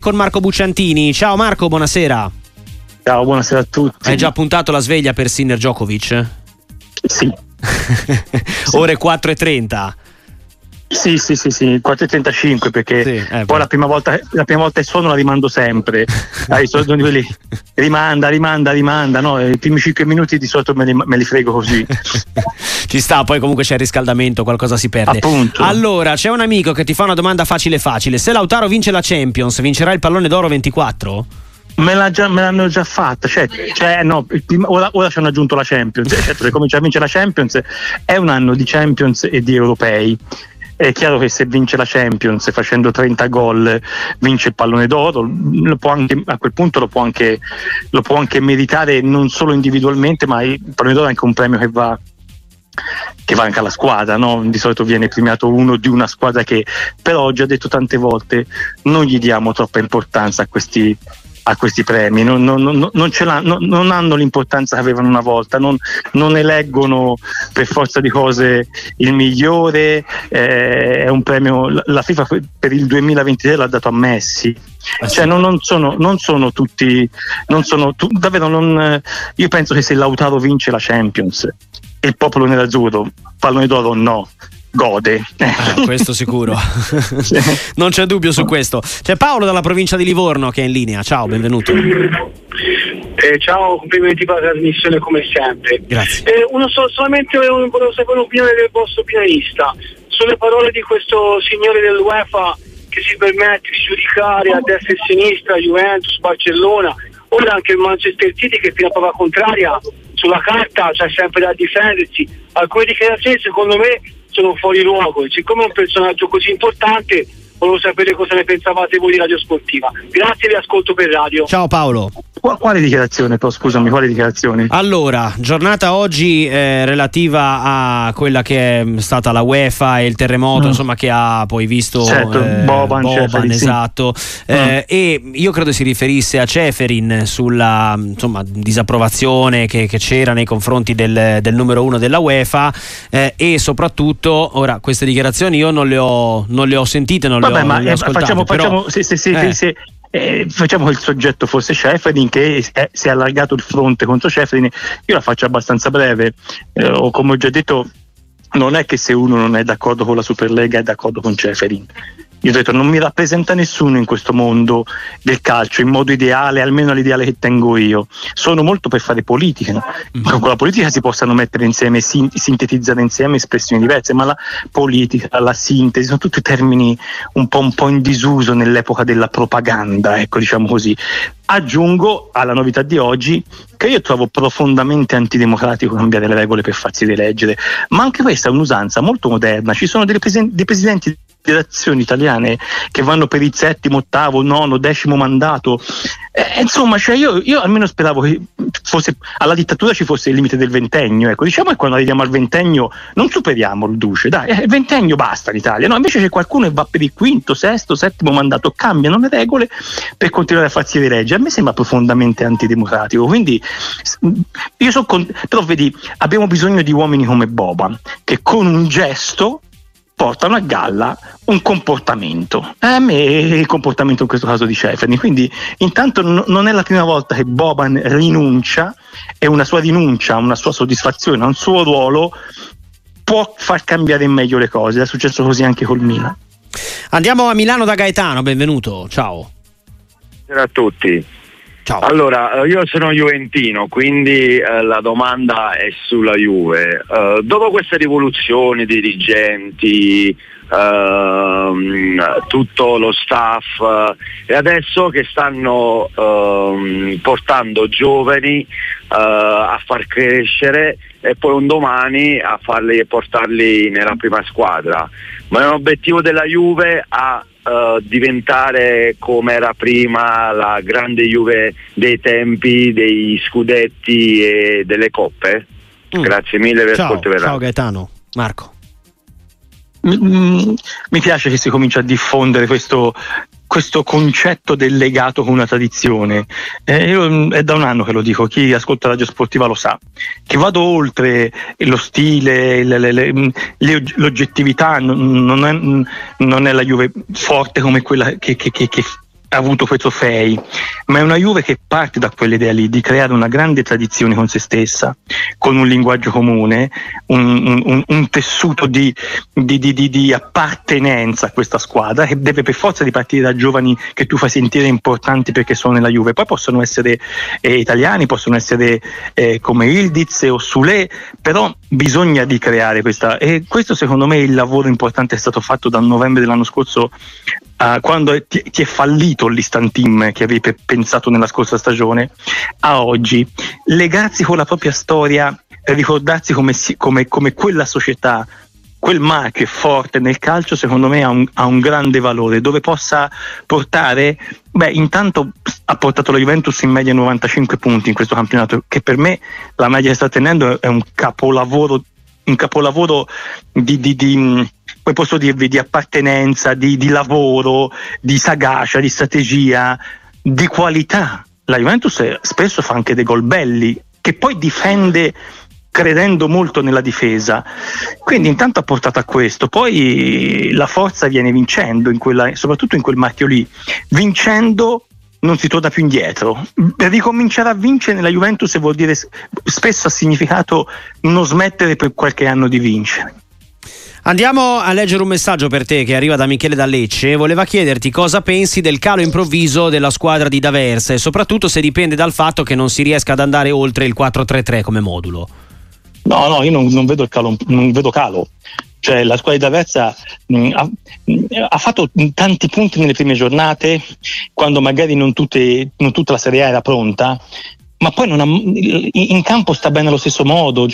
con Marco Bucciantini. Ciao Marco, buonasera. Ciao, buonasera a tutti. Hai già puntato la sveglia per Sinner Djokovic? Sì. Ore 4.30. Sì, sì, sì, sì, 4.35 perché sì, eh, poi la prima, volta, la prima volta il suono la rimando sempre. Ai soliti quelli, rimanda, rimanda, rimanda, no? I primi 5 minuti di solito me li, me li frego così. Ci sta, poi comunque c'è il riscaldamento, qualcosa si perde. Appunto. Allora, c'è un amico che ti fa una domanda facile facile. Se Lautaro vince la Champions, vincerà il pallone d'oro 24? Me, già, me, l'hanno già fatta, cioè, cioè no, prima, ora, ora, ci hanno aggiunto la Champions, certo, se comincia a vincere la Champions è un anno di Champions e di europei è chiaro che se vince la Champions facendo 30 gol vince il pallone d'oro, anche, a quel punto lo può, anche, lo può, anche, meritare non solo individualmente, ma il pallone d'oro è anche un premio che va, che va anche alla squadra, no? di solito viene premiato uno di una squadra che però ho già detto tante volte non gli diamo troppa importanza a questi, a questi premi, non, non, non, non, hanno l'importanza che avevano una volta, non, eleggono per forza di cose il migliore, eh, è un premio, la FIFA per il 2023 l'ha dato a Messi. Ah, cioè, non, sono, non sono tutti, non sono tu, davvero non, io penso che se Lautaro vince la Champions il popolo nerazzurro, pallone d'oro no, gode. Ah, questo sicuro. non c'è dubbio su questo. C'è Paolo dalla provincia di Livorno che è in linea. Ciao, benvenuto. Eh, ciao, complimenti per la trasmissione come sempre. Grazie. Eh, uno so, solamente volevo sapere l'opinione del vostro opinionista sulle parole di questo signore dell'UEFA che si permette di giudicare a destra e a sinistra Juventus, Barcellona, ora anche il Manchester City che fino a prova contraria sulla carta c'è sempre da difendersi. Alcune dichiarazioni secondo me sono fuori luogo e siccome è un personaggio così importante volevo sapere cosa ne pensavate voi di Radio Sportiva. Grazie, vi ascolto per radio. Ciao Paolo. Quale dichiarazione? Però, scusami, quale dichiarazione? Allora, giornata oggi eh, relativa a quella che è stata la UEFA e il terremoto, mm. insomma, che ha poi visto certo, eh, Boban, Boban Ceferin, esatto. Sì. Eh, mm. E io credo si riferisse a Ceferin sulla insomma, disapprovazione che, che, c'era nei confronti del, del, numero uno della UEFA eh, e soprattutto, ora, queste dichiarazioni io non le ho, non le ho sentite, non Vabbè, le ho, ma le ho ascoltate, facciamo, però, facciamo se, se, se, se eh, facciamo che il soggetto fosse Schäferin che è, si è allargato il fronte contro Schäferin io la faccio abbastanza breve. Eh, o come ho già detto non è che se uno non è d'accordo con la Superlega è d'accordo con Ceferin io ho detto non mi rappresenta nessuno in questo mondo del calcio in modo ideale, almeno l'ideale che tengo io. Sono molto per fare politica, mm-hmm. con la politica si possano mettere insieme, sin- sintetizzare insieme espressioni diverse, ma la politica, la sintesi, sono tutti termini un po', un po in disuso nell'epoca della propaganda, ecco diciamo così. Aggiungo alla novità di oggi che io trovo profondamente antidemocratico cambiare le regole per farsi rieleggere, ma anche questa è un'usanza molto moderna. Ci sono dei, presen- dei presidenti federazioni italiane che vanno per il settimo, ottavo, nono, decimo mandato. Eh, insomma, cioè io, io, almeno speravo che fosse, alla dittatura ci fosse il limite del ventennio. Ecco, diciamo che quando arriviamo al ventennio non superiamo il duce, dai, eh, ventennio basta l'Italia. No, invece c'è qualcuno che va per il quinto, sesto, settimo mandato, cambiano le regole per continuare a farsi rileggere. A me sembra profondamente antidemocratico. Quindi io sono con... però vedi, abbiamo bisogno di uomini come Boba che con un gesto portano a galla un comportamento. A me il comportamento in questo caso di Ceferni. Quindi intanto n- non è la prima volta che Boban rinuncia e una sua rinuncia, una sua soddisfazione, un suo ruolo può far cambiare in meglio le cose. È successo così anche col Milan. Andiamo a Milano da Gaetano, benvenuto. Ciao. Buonasera a tutti. Ciao. Allora, eh, io sono Juventino, quindi eh, la domanda è sulla Juve. Uh, dopo queste rivoluzioni dirigenti, uh, tutto lo staff uh, e adesso che stanno ehm, portando giovani a far crescere e poi un domani a farli e portarli nella prima squadra. Ma è un obiettivo della Juve a uh, diventare come era prima la grande Juve dei tempi, dei scudetti e delle coppe? Mm. Grazie mille per ciao, ciao Gaetano, Marco. Mi, mi piace che si comincia a diffondere questo, questo concetto del legato con una tradizione. Eh, io, mm, è da un anno che lo dico, chi ascolta radio sportiva lo sa, che vado oltre lo stile, le, le, le, mm, l'oggettività, non è, non è, la Juve forte come quella che, che, che, che avuto quei trofei, ma è una Juve che parte da quell'idea lì di creare una grande tradizione con se stessa, con un linguaggio comune, un, un, un tessuto di, di, di, di, appartenenza a questa squadra che deve per forza ripartire da giovani che tu fai sentire importanti perché sono nella Juve. Poi possono essere eh, italiani, possono essere eh, come Ildiz o Sule, però bisogna di creare questa e questo secondo me è il lavoro importante è stato fatto dal novembre dell'anno scorso uh, quando ti, ti, è fallito l'instant team che avevi pensato nella scorsa stagione a oggi legarsi con la propria storia ricordarsi come, come, come quella società quel marchio forte nel calcio secondo me ha un, ha un, grande valore dove possa portare beh intanto ha portato la Juventus in media 95 punti in questo campionato che per me la media che sta tenendo è un capolavoro un capolavoro di, di, di poi posso dirvi di appartenenza, di, di lavoro, di sagacia, di strategia, di qualità. La Juventus spesso fa anche dei gol belli, che poi difende credendo molto nella difesa. Quindi intanto ha portato a questo, poi la forza viene vincendo, in quella, soprattutto in quel marchio lì. Vincendo non si torna più indietro. Ricominciare a vincere nella Juventus vuol dire spesso ha significato non smettere per qualche anno di vincere. Andiamo a leggere un messaggio per te che arriva da Michele Dallecce. Voleva chiederti cosa pensi del calo improvviso della squadra di D'Aversa e soprattutto se dipende dal fatto che non si riesca ad andare oltre il 4-3-3 come modulo. No, no, io non, non, vedo, calo, non vedo calo. Cioè, la squadra di D'Aversa mh, ha, mh, ha, fatto tanti punti nelle prime giornate, quando magari non, tutte, non tutta la Serie A era pronta, ma poi ha, in campo sta bene allo stesso modo,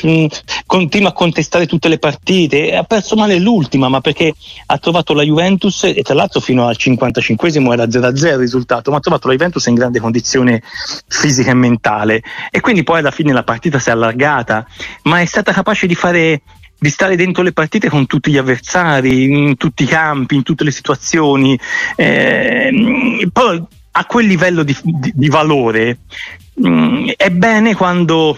continua a contestare tutte le partite, ha perso male l'ultima, ma perché ha trovato la Juventus e tra l'altro fino al 55esimo era 0-0 il risultato, ma ha trovato la Juventus in grande condizione fisica e mentale e quindi poi alla fine la partita si è allargata, ma è stata capace di fare di stare dentro le partite con tutti gli avversari, in tutti i campi, in tutte le situazioni. Eh, poi a quel livello di, di, di valore mh, mm, è bene quando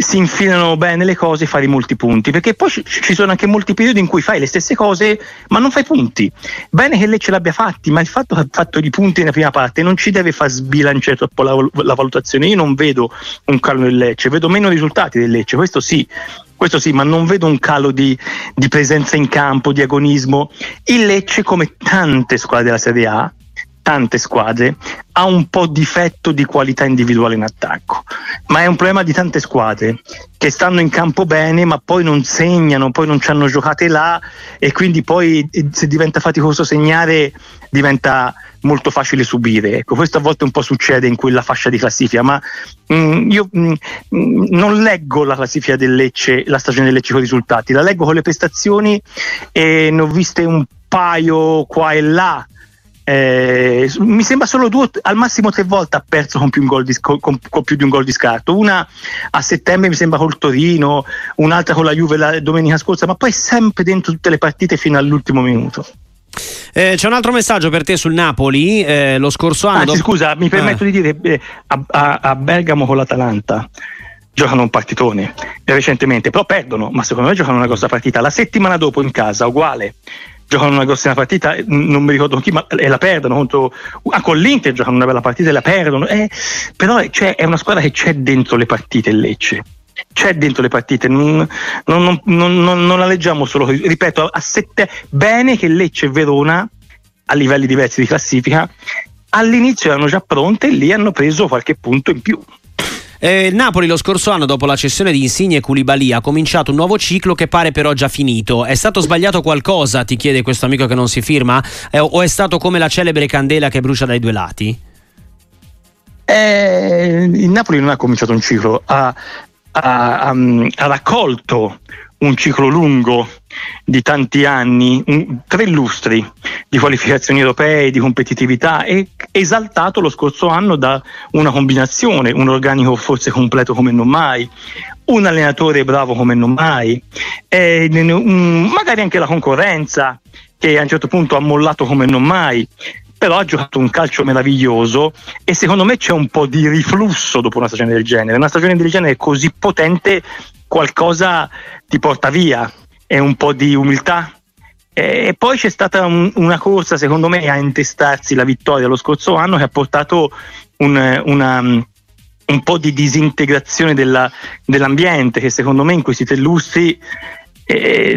si infilano bene le cose e fare molti punti, perché poi ci sono anche molti periodi in cui fai le stesse cose ma non fai punti. Bene che lei ce l'abbia fatti, ma il fatto che ha fatto i punti nella prima parte non ci deve far sbilanciare troppo la, la valutazione. Io non vedo un calo del Lecce, vedo meno risultati del Lecce, questo sì. Questo sì, ma non vedo un calo di, di presenza in campo, di agonismo. Il Lecce, come tante squadre della Serie A, tante squadre, ha un po' difetto di qualità individuale in attacco, ma è un problema di tante squadre che stanno in campo bene ma poi non segnano, poi non ci hanno giocate là e quindi poi eh, se diventa faticoso segnare diventa molto facile subire. Ecco, questo a volte un po' succede in quella fascia di classifica, ma mh, mm, io mh, mm, non leggo la classifica del Lecce, la stagione del Lecce con i risultati, la leggo con le prestazioni e ne ho viste un paio qua e là eh, mi sembra solo due, al massimo tre volte ha perso con più, di, con, con più, di un gol di scarto. Una a settembre mi sembra col Torino, un'altra con la Juve la domenica scorsa, ma poi sempre dentro tutte le partite fino all'ultimo minuto. Eh, c'è un altro messaggio per te sul Napoli. Eh, lo scorso anno. Anzi, dopo... scusa, mi permetto ah. di dire eh, a, a, a Bergamo con l'Atalanta giocano un partitone recentemente, però perdono, ma secondo me giocano una grossa partita. La settimana dopo in casa, uguale giocano una grossima partita, non mi ricordo chi, ma e la perdono contro ah, con l'Inter giocano una bella partita e la perdono. Eh, però cioè, è una squadra che c'è dentro le partite Lecce. C'è dentro le partite, non, non, non, non la leggiamo solo, ripeto, a sette, bene che Lecce e Verona a livelli diversi di classifica all'inizio erano già pronte e lì hanno preso qualche punto in più. Eh, Napoli lo scorso anno, dopo la cessione di Insigne e Koulibaly, ha cominciato un nuovo ciclo che pare però già finito. È stato sbagliato qualcosa, ti chiede questo amico che non si firma? Eh, o è stato come la celebre candela che brucia dai due lati? Eh, il Napoli non ha cominciato un ciclo, ha, ha, ha, ha raccolto un ciclo lungo di tanti anni, tre lustri di qualificazioni europee, di competitività e esaltato lo scorso anno da una combinazione, un organico forse completo come non mai, un allenatore bravo come non mai, e, magari anche la concorrenza che a un certo punto ha mollato come non mai, però ha giocato un calcio meraviglioso e secondo me c'è un po' di riflusso dopo una stagione del genere. Una stagione del genere così potente qualcosa ti porta via, è un po' di umiltà, E poi c'è stata un, una corsa, secondo me, a intestarsi la vittoria lo scorso anno che ha portato un, una, un po' di disintegrazione della, dell'ambiente che secondo me in questi tre lustri eh,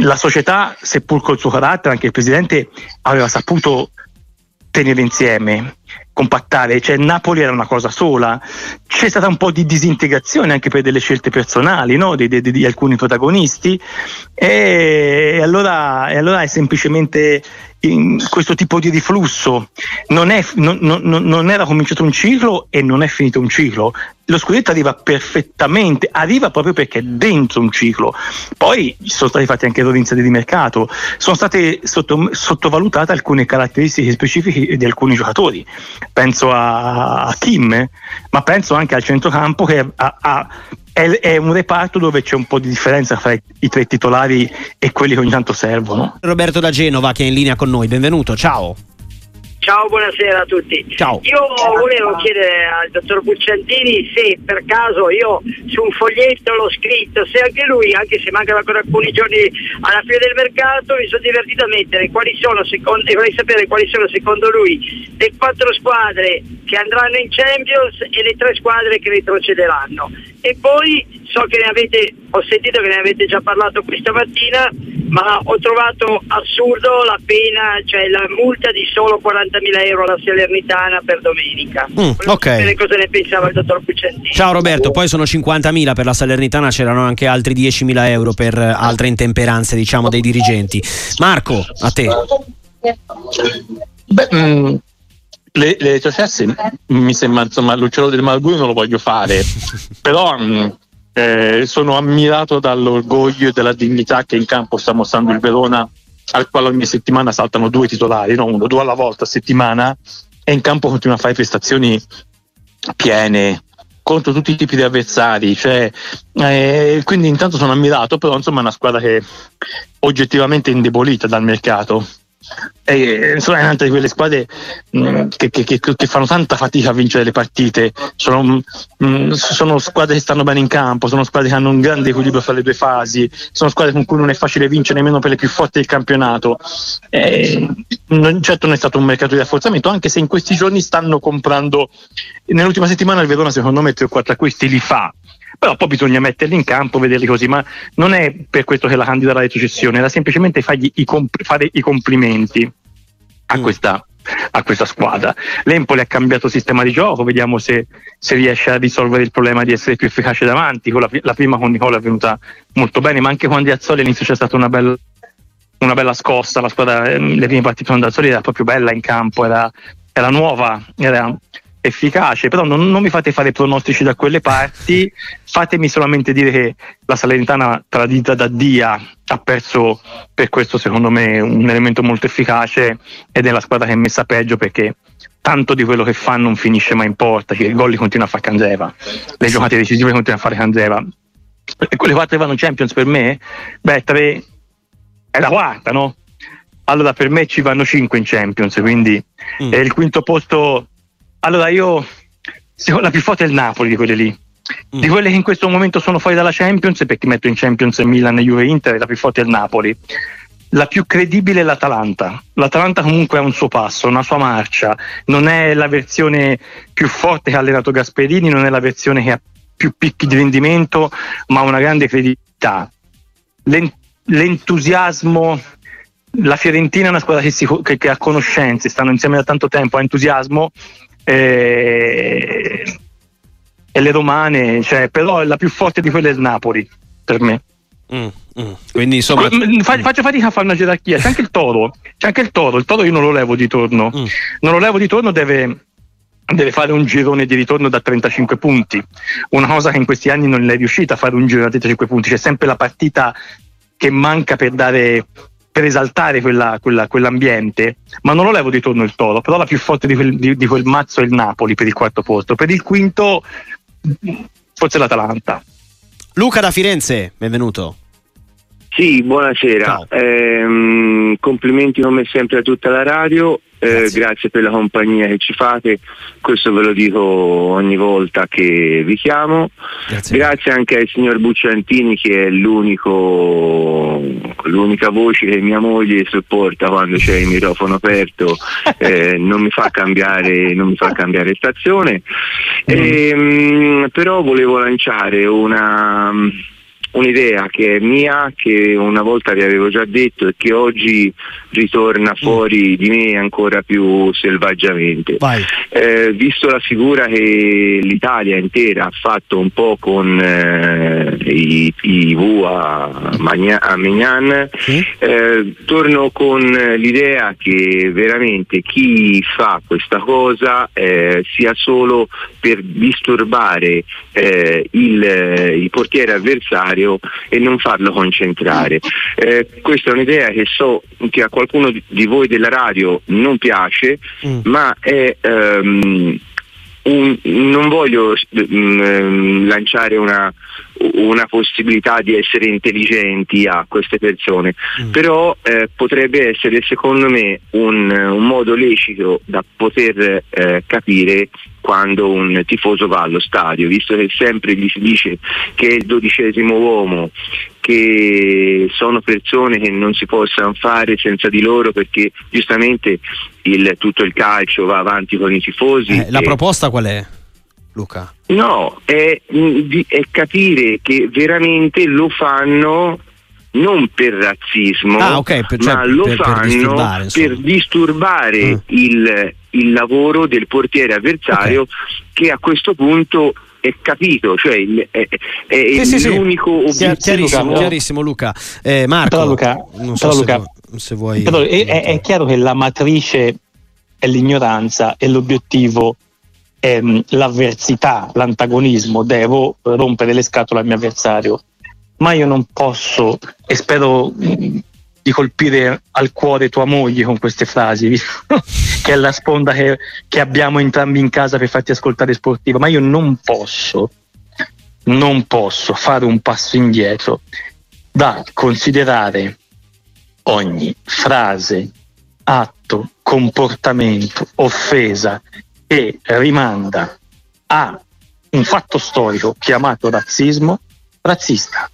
la società, seppur col suo carattere, anche il presidente aveva saputo tenere insieme compattare, cioè Napoli era una cosa sola, c'è stata un po' di disintegrazione anche per delle scelte personali no? di, di, di, alcuni protagonisti e allora, e allora è semplicemente questo tipo di riflusso non, è, non, non, non, era cominciato un ciclo e non è finito un ciclo. Lo scudetto arriva perfettamente, arriva proprio perché è dentro un ciclo. Poi sono stati fatti anche errori di mercato, sono state sotto, sottovalutate alcune caratteristiche specifiche di alcuni giocatori. Penso a, a Kim, ma penso anche al centrocampo che ha, ha è, un reparto dove c'è un po' di differenza tra i, i, tre titolari e quelli che ogni tanto servono. Roberto da Genova che è in linea con noi, benvenuto, ciao. Ciao, buonasera a tutti. Ciao. Io volevo chiedere al dottor Bucciantini se per caso io su un foglietto l'ho scritto, se anche lui, anche se mancano ancora alcuni giorni alla fine del mercato, mi sono divertito a mettere quali sono, secondo, e vorrei sapere quali sono secondo lui le quattro squadre che andranno in Champions e le tre squadre che retrocederanno. E poi so che ne avete, ho sentito che ne avete già parlato questa mattina, ma ho trovato assurdo la pena, cioè la multa di solo 40.000 euro alla Salernitana per domenica. Mm, ok. cosa ne pensava il dottor Puccentini. Ciao Roberto, poi sono 50.000 per la Salernitana, c'erano anche altri 10.000 euro per altre intemperanze diciamo dei dirigenti. Marco, a te. Beh, mh, mm, le, le retrocesse mi sembra insomma l'uccello del Malguio non lo voglio fare però mh, mm, eh, sono ammirato dall'orgoglio e dalla dignità che in campo sta mostrando il Verona, al quale ogni settimana saltano due titolari, no? uno, due alla volta a settimana, e in campo continua a fare prestazioni piene contro tutti i tipi di avversari. Cioè, eh, quindi intanto sono ammirato, però insomma è una squadra che è oggettivamente indebolita dal mercato e, insomma, è una di quelle squadre mh, mm, che, che, che, che, fanno tanta fatica a vincere le partite. Sono, mh, mm, sono, squadre che stanno bene in campo, sono squadre che hanno un grande equilibrio fra le due fasi, sono squadre con cui non è facile vincere nemmeno per le più forti del campionato. E, non, certo non è stato un mercato di rafforzamento, anche se in questi giorni stanno comprando. Nell'ultima settimana il Verona, secondo me, 3 o 4 acquisti li fa però poi bisogna metterli in campo, vederli così, ma non è per questo che la candida alla retrocessione, era semplicemente i comp- fare i complimenti a, mm. questa, a questa squadra. L'Empoli ha cambiato sistema di gioco, vediamo se, se, riesce a risolvere il problema di essere più efficace davanti. La, la prima con Nicola è venuta molto bene, ma anche con Di Azzoli all'inizio c'è stata una bella, una bella scossa. La squadra, ehm, le prime partite con Azzoli era proprio bella in campo, era, era nuova, era efficace, però non, non, mi fate fare pronostici da quelle parti, fatemi solamente dire che la Salernitana tradita da Dia ha perso per questo secondo me un elemento molto efficace ed è la squadra che è messa peggio perché tanto di quello che fa non finisce mai in porta, che i gol li continua a fare Canzeva, le giocate decisive continua a fare Canzeva. E quelle quattro vanno Champions per me, beh, tre è la quarta, no? Allora per me ci vanno cinque in Champions, quindi mm. il quinto posto allora io, la più forte è il Napoli di quelle lì. Mm. Di quelle che in questo momento sono fuori dalla Champions, perché metto in Champions Milan, Juve Inter, la più forte è il Napoli. La più credibile è l'Atalanta. L'Atalanta comunque ha un suo passo, una sua marcia. Non è la versione più forte che ha allenato Gasperini, non è la versione che ha più picchi di rendimento, ma ha una grande credibilità. L'entusiasmo la Fiorentina è una squadra che, si, che, che, ha conoscenze, stanno insieme da tanto tempo, ha entusiasmo e, e le romane, cioè, però la più forte di quelle è il Napoli per me. Mm, mm. Quindi insomma Fa, faccio fatica a fare una gerarchia c'è anche il toro c'è anche il toro il toro io non lo levo di torno mm. non lo levo di torno deve, deve fare un girone di ritorno da 35 punti una cosa che in questi anni non è riuscita a fare un girone da 35 punti c'è sempre la partita che manca per dare per esaltare quella, quella, quell'ambiente, ma non lo levo di torno il Toro, però la più forte di quel, di, di quel mazzo è il Napoli per il quarto posto, per il quinto forse l'Atalanta. Luca da Firenze, benvenuto. Sì, buonasera. Eh, complimenti come sempre a tutta la radio. Eh, grazie. grazie. per la compagnia che ci fate, questo ve lo dico ogni volta che vi chiamo. Grazie, grazie anche al signor Bucciantini che è l'unica voce che mia moglie sopporta quando c'è il microfono aperto, eh, non, mi fa cambiare, non mi fa cambiare stazione. Mm. Ehm, però volevo lanciare una un'idea che è mia, che una volta vi avevo già detto e che oggi ritorna mm. fuori di me ancora più selvaggiamente. Eh, visto la figura che l'Italia intera ha fatto un po' con eh, i a, Magna, a Mignan, sì. eh, torno con l'idea che veramente chi fa questa cosa eh, sia solo per disturbare eh, il, il portiere avversario e non farlo concentrare. Eh, questa è un'idea che so che a qualcuno di voi della radio non piace, mm. ma è um, un, non voglio um, lanciare una, una, possibilità di essere intelligenti a queste persone, mm. però eh, potrebbe essere secondo me un, un modo lecito da poter eh, capire quando un tifoso va allo stadio, visto che sempre gli si dice che è il dodicesimo uomo, che sono persone che non si possano fare senza di loro perché giustamente il, tutto il calcio va avanti con i tifosi. Eh, la proposta qual è? Luca? No, è, è capire che veramente lo fanno non per razzismo, ah, okay, per, cioè, ma lo per, fanno per disturbare, per disturbare mm. il, il, lavoro del portiere avversario okay. che a questo punto è capito, cioè è, è sì, sì, l'unico sì. obiettivo. Chiarissimo, chiarissimo Luca. Eh, Marco, però Luca, non so però Luca, se, se vuoi... Però è, è, chiaro che la matrice è l'ignoranza e l'obiettivo è l'avversità, l'antagonismo, devo rompere le scatole al mio avversario. Ma io non posso e spero mm, di colpire al cuore tua moglie con queste frasi, che è la sponda che, che, abbiamo entrambi in casa per farti ascoltare sportiva, ma io non posso, non posso fare un passo indietro da considerare ogni frase, atto, comportamento, offesa che rimanda a un fatto storico chiamato razzismo, razzista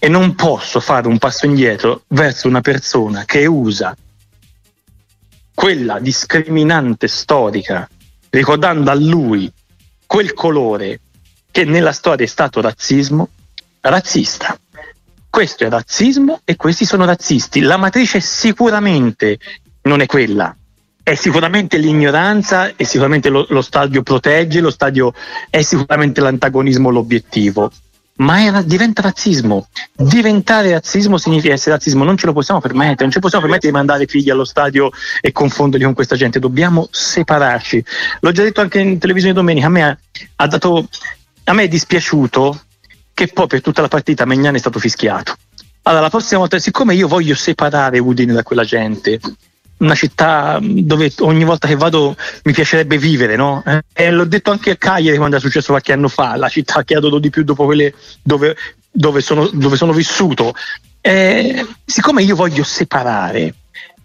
e non posso fare un passo indietro verso una persona che usa quella discriminante storica, ricordando a lui quel colore che nella storia è stato razzismo, razzista. Questo è razzismo e questi sono razzisti. La matrice sicuramente non è quella, è sicuramente l'ignoranza, è sicuramente lo, lo stadio protegge, lo stadio è sicuramente l'antagonismo l'obiettivo ma era, diventa razzismo. Diventare razzismo significa essere razzismo, non ce lo possiamo permettere, non ci possiamo permettere di mandare figli allo stadio e confonderli con questa gente, dobbiamo separarci. L'ho già detto anche in televisione domenica, a me, ha, ha dato, a me è dispiaciuto che poi per tutta la partita Megnan è stato fischiato. Allora, la prossima volta, siccome io voglio separare Udine da quella gente, una città dove ogni volta che vado mi piacerebbe vivere, no? Eh, e l'ho detto anche a Cagliari quando è successo qualche anno fa, la città che adoro di più dopo quelle dove, dove, sono, dove sono, vissuto. Eh, siccome io voglio separare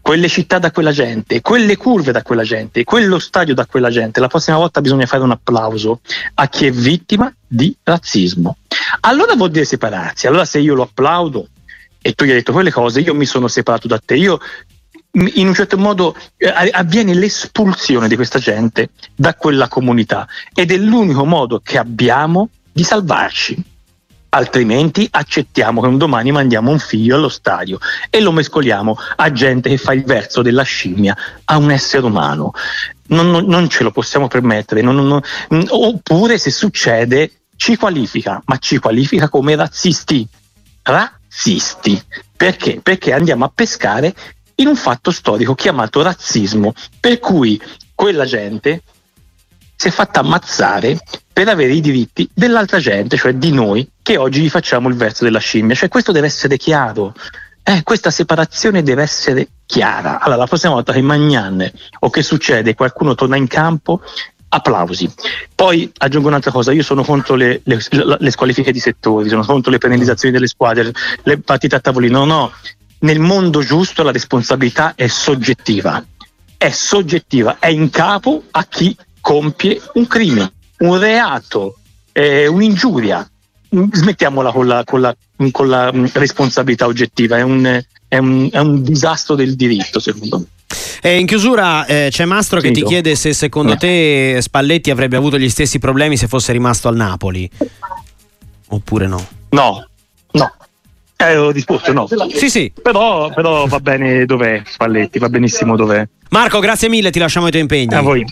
quelle città da quella gente, quelle curve da quella gente, quello stadio da quella gente, la prossima volta bisogna fare un applauso a chi è vittima di razzismo. Allora vuol dire separarsi, allora se io lo applaudo e tu gli hai detto quelle cose, io mi sono separato da te, io in un certo modo eh, avviene l'espulsione di questa gente da quella comunità ed è l'unico modo che abbiamo di salvarci. Altrimenti accettiamo che un domani mandiamo un figlio allo stadio e lo mescoliamo a gente che fa il verso della scimmia a un essere umano. Non, non, non ce lo possiamo permettere. Non, oppure se succede ci qualifica, ma ci qualifica come razzisti. Razzisti. Perché? Perché andiamo a pescare in un fatto storico chiamato razzismo, per cui quella gente si è fatta ammazzare per avere i diritti dell'altra gente, cioè di noi, che oggi gli facciamo il verso della scimmia. Cioè questo deve essere chiaro. Eh, questa separazione deve essere chiara. Allora, la prossima volta che Magnan o che succede, qualcuno torna in campo, applausi. Poi aggiungo un'altra cosa, io sono contro le, le, le squalifiche di settori, sono contro le penalizzazioni delle squadre, le partite a tavolino, no, nel mondo giusto la responsabilità è soggettiva, è soggettiva, è in capo a chi compie un crimine, un reato, eh, un'ingiuria. Smettiamola con la, con la, con la responsabilità oggettiva, è un, è, un, è un disastro del diritto secondo me. E in chiusura eh, c'è Mastro che ti chiede se secondo te Spalletti avrebbe avuto gli stessi problemi se fosse rimasto al Napoli. Oppure no? No, no. Eh, ho risposto no. Sì, sì. Però, però va bene dov'è Spalletti, va benissimo dov'è. Marco, grazie mille, ti lasciamo i tuoi impegni. A voi.